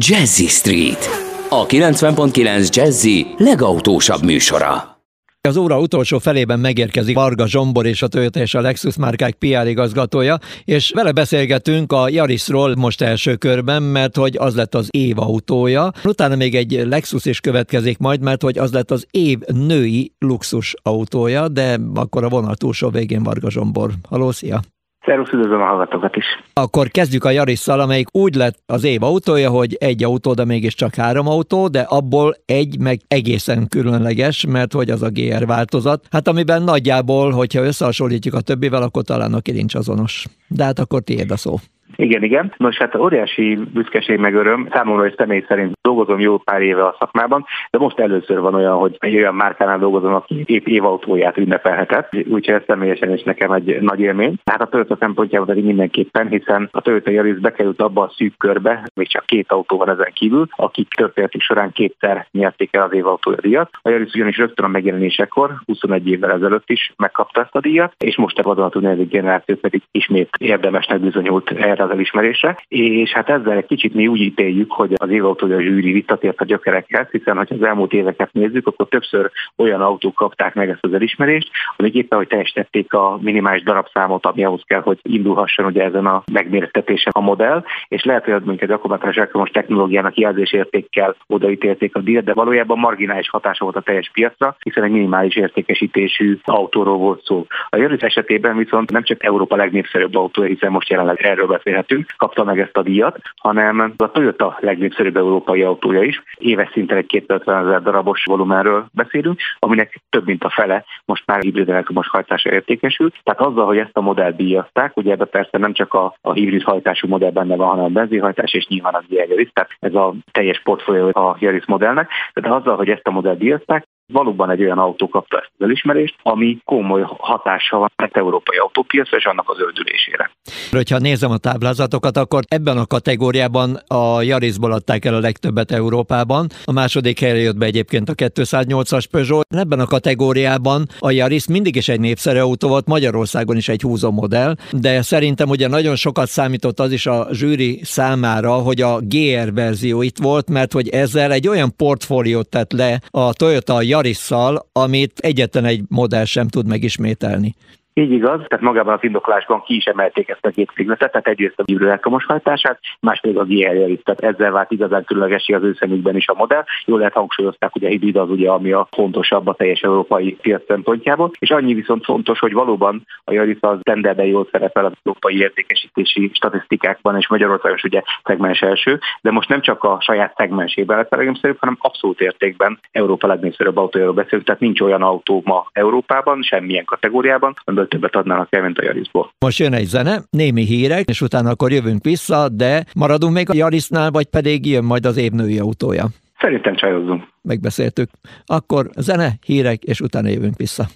Jazzy Street, a 90.9 Jazzy legautósabb műsora. Az óra utolsó felében megérkezik Varga Zsombor és a Toyota és a Lexus márkák PR igazgatója, és vele beszélgetünk a Yarisról most első körben, mert hogy az lett az év autója. Utána még egy Lexus is következik majd, mert hogy az lett az év női luxus autója, de akkor a vonal túlsó végén Varga Zsombor. Haló, szia! Szervusz, üdvözlöm a hallgatókat is. Akkor kezdjük a Jarisszal, amelyik úgy lett az év autója, hogy egy autó, de mégiscsak három autó, de abból egy meg egészen különleges, mert hogy az a GR változat. Hát amiben nagyjából, hogyha összehasonlítjuk a többivel, akkor talán a kilincs azonos. De hát akkor tiéd a szó. Igen, igen. Nos, hát óriási büszkeség meg öröm. Számomra is személy szerint dolgozom jó pár éve a szakmában, de most először van olyan, hogy egy olyan márkánál dolgozom, aki épp évautóját ünnepelhetett, úgyhogy ez személyesen is nekem egy nagy élmény. Hát a Toyota szempontjából pedig mindenképpen, hiszen a Toyota Yaris bekerült abba a szűk körbe, még csak két autó van ezen kívül, akik történetük során kétszer nyerték el az évautója díjat. A Yaris ugyanis rögtön a megjelenésekor, 21 évvel ezelőtt is megkapta ezt a díjat, és most a negyedik generáció pedig ismét érdemesnek bizonyult erre az elismerésre, és hát ezzel egy kicsit mi úgy ítéljük, hogy az évautója zsűri visszatért a gyökerekhez, hiszen ha az elmúlt éveket nézzük, akkor többször olyan autók kapták meg ezt az elismerést, amik éppen, hogy teljesítették a minimális darabszámot, ami ahhoz kell, hogy indulhasson ugye ezen a megmérettetésen a modell, és lehet, hogy mondjuk egy akkumulátoros elektromos technológiának jelzésértékkel odaítélték a díjat, de valójában marginális hatása volt a teljes piacra, hiszen egy minimális értékesítésű autóról volt szó. A Yaris esetében viszont nem csak Európa legnépszerűbb autója, hiszen most jelenleg erről beszél beszélhetünk, kapta meg ezt a díjat, hanem a Toyota legnépszerűbb európai autója is. Éves szinten egy 250 ezer darabos volumenről beszélünk, aminek több mint a fele most már hibrid elektromos hajtása értékesült. Tehát azzal, hogy ezt a modellt díjazták, ugye ebbe persze nem csak a, a hibrid hajtású modell benne van, hanem a benzinhajtás és nyilván az Yaris, tehát ez a teljes portfólió a Yaris modellnek. Tehát azzal, hogy ezt a modellt díjazták, valóban egy olyan autó kapta ezt az elismerést, ami komoly hatása van az európai autópiacra és annak az öldülésére. Ha nézem a táblázatokat, akkor ebben a kategóriában a Yarisból adták el a legtöbbet Európában. A második helyre jött be egyébként a 208-as Peugeot. Ebben a kategóriában a Yaris mindig is egy népszerű autó volt, Magyarországon is egy húzó modell, de szerintem ugye nagyon sokat számított az is a zsűri számára, hogy a GR verzió itt volt, mert hogy ezzel egy olyan portfóliót tett le a Toyota Yarisszal, amit egyetlen egy modell sem tud megismételni. Így igaz, tehát magában az indoklásban ki is emelték ezt a két szignetet, tehát egyrészt a hibrid elektromos hajtását, másrészt a GR is, tehát ezzel vált igazán különlegesi az ő szemükben is a modell. Jól lehet hangsúlyozták, hogy a hibrid az ugye, ami a fontosabb a teljes európai piac szempontjából, és annyi viszont fontos, hogy valóban a Yaris az tenderben jól szerepel az európai értékesítési statisztikákban, és Magyarországon ugye szegmens első, de most nem csak a saját szegmensében lett a hanem abszolút értékben Európa legnépszerűbb autójáról beszélünk, tehát nincs olyan autó ma Európában, semmilyen kategóriában, amiből többet adnának el, mint a Jarisból. Most jön egy zene, némi hírek, és utána akkor jövünk vissza, de maradunk még a Jarisnál, vagy pedig jön majd az évnői autója? Szerintem csajozzunk. Megbeszéltük. Akkor zene, hírek, és utána jövünk vissza.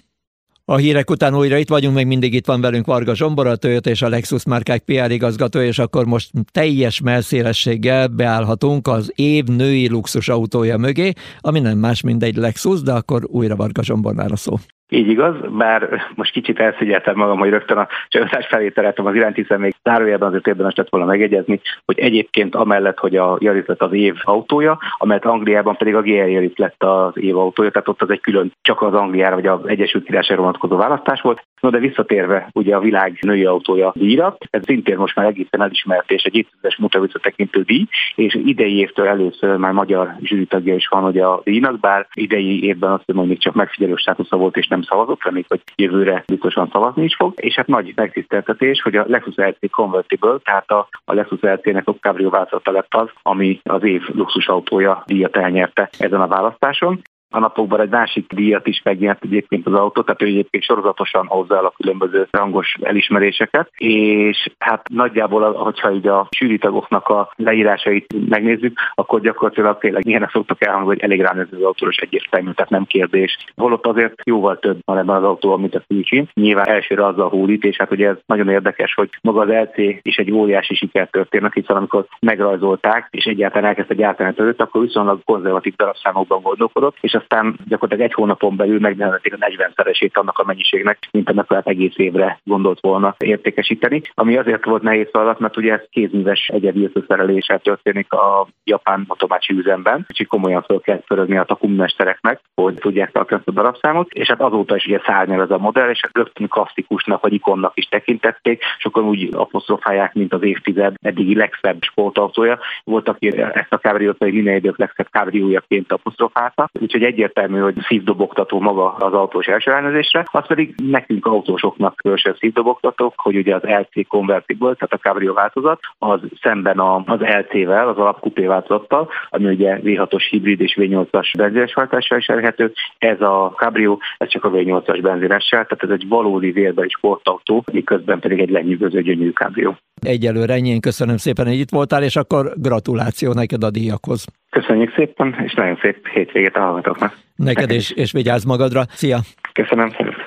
A hírek után újra itt vagyunk, meg mindig itt van velünk Varga Zsombor, a Toyota és a Lexus márkák PR igazgató, és akkor most teljes melszélességgel beállhatunk az év női luxus autója mögé, ami nem más, mint egy Lexus, de akkor újra Varga Zsombornál a szó. Így igaz, bár most kicsit elszigyeltem magam, hogy rögtön a csajozás felé tereltem az iránt, hiszen még zárójelben azért érdemes lett volna megegyezni, hogy egyébként amellett, hogy a Yaris lett az év autója, amellett Angliában pedig a GR Yaris lett az év autója, tehát ott az egy külön csak az Angliára vagy az Egyesült Királyságra vonatkozó választás volt. No, de visszatérve ugye a világ női autója díjra, ez szintén most már egészen elismert és egy évtizedes munka tekintő díj, és idei évtől először már magyar zsűritagja is van ugye a díjnak, bár idei évben azt mondom, hogy csak megfigyelő státusza volt, és nem szavazott, reméljük, hogy jövőre biztosan szavazni is fog. És hát nagy megtiszteltetés, hogy a Lexus LC Convertible, tehát a, a Lexus LC-nek a Cabrio változata lett az, ami az év luxusautója díjat elnyerte ezen a választáson a napokban egy másik díjat is megnyert egyébként az autó, tehát ő egyébként sorozatosan hozzá a különböző rangos elismeréseket, és hát nagyjából, hogyha így a sűrítagoknak a leírásait megnézzük, akkor gyakorlatilag tényleg ilyenek szoktak elhangzni, hogy elég ránézni az autóros egyértelmű, tehát nem kérdés. Holott azért jóval több van ebben az autóban, mint a Fuji. Nyilván elsőre azzal hódít, és hát ugye ez nagyon érdekes, hogy maga az LC is egy óriási sikertörténet, hiszen amikor megrajzolták, és egyáltalán elkezdte gyártani előtt, akkor viszonylag konzervatív darabszámokban gondolkodott, és a aztán gyakorlatilag egy hónapon belül megnevezik a 40-szeresét annak a mennyiségnek, mint a lehet egész évre gondolt volna értékesíteni. Ami azért volt nehéz feladat, mert ugye ez kézműves egyedi összeszereléssel történik a japán motomácsi üzemben, úgyhogy komolyan fel kell pörögni a takumestereknek, hogy tudják tartani ezt a darabszámot, és hát azóta is ugye szárnyal ez a modell, és rögtön klasszikusnak vagy ikonnak is tekintették, sokan úgy apostrofálják, mint az évtized eddigi legszebb sportautója. Volt, aki ezt a kábriót pedig minden idők legszebb kábriójaként apostrofálta, úgyhogy egyértelmű, hogy szívdobogtató maga az autós első elnézésre, az pedig nekünk autósoknak különösen szívdobogtatók, hogy ugye az LC Convertible, tehát a kábrió változat, az szemben az LC-vel, az alapkupé változattal, ami ugye V6-os hibrid és V8-as benzines váltással is elérhető. Ez a Cabrio, ez csak a V8-as benzinessel, tehát ez egy valódi vérbeli sportautó, miközben pedig egy lenyűgöző gyönyörű Cabrio. Egyelőre ennyi, köszönöm szépen, hogy itt voltál, és akkor gratuláció neked a díjakhoz. Köszönjük szépen, és nagyon szép hétvégét a hallgatóknak. Neked is, és vigyázz magadra. Szia! Köszönöm, szépen.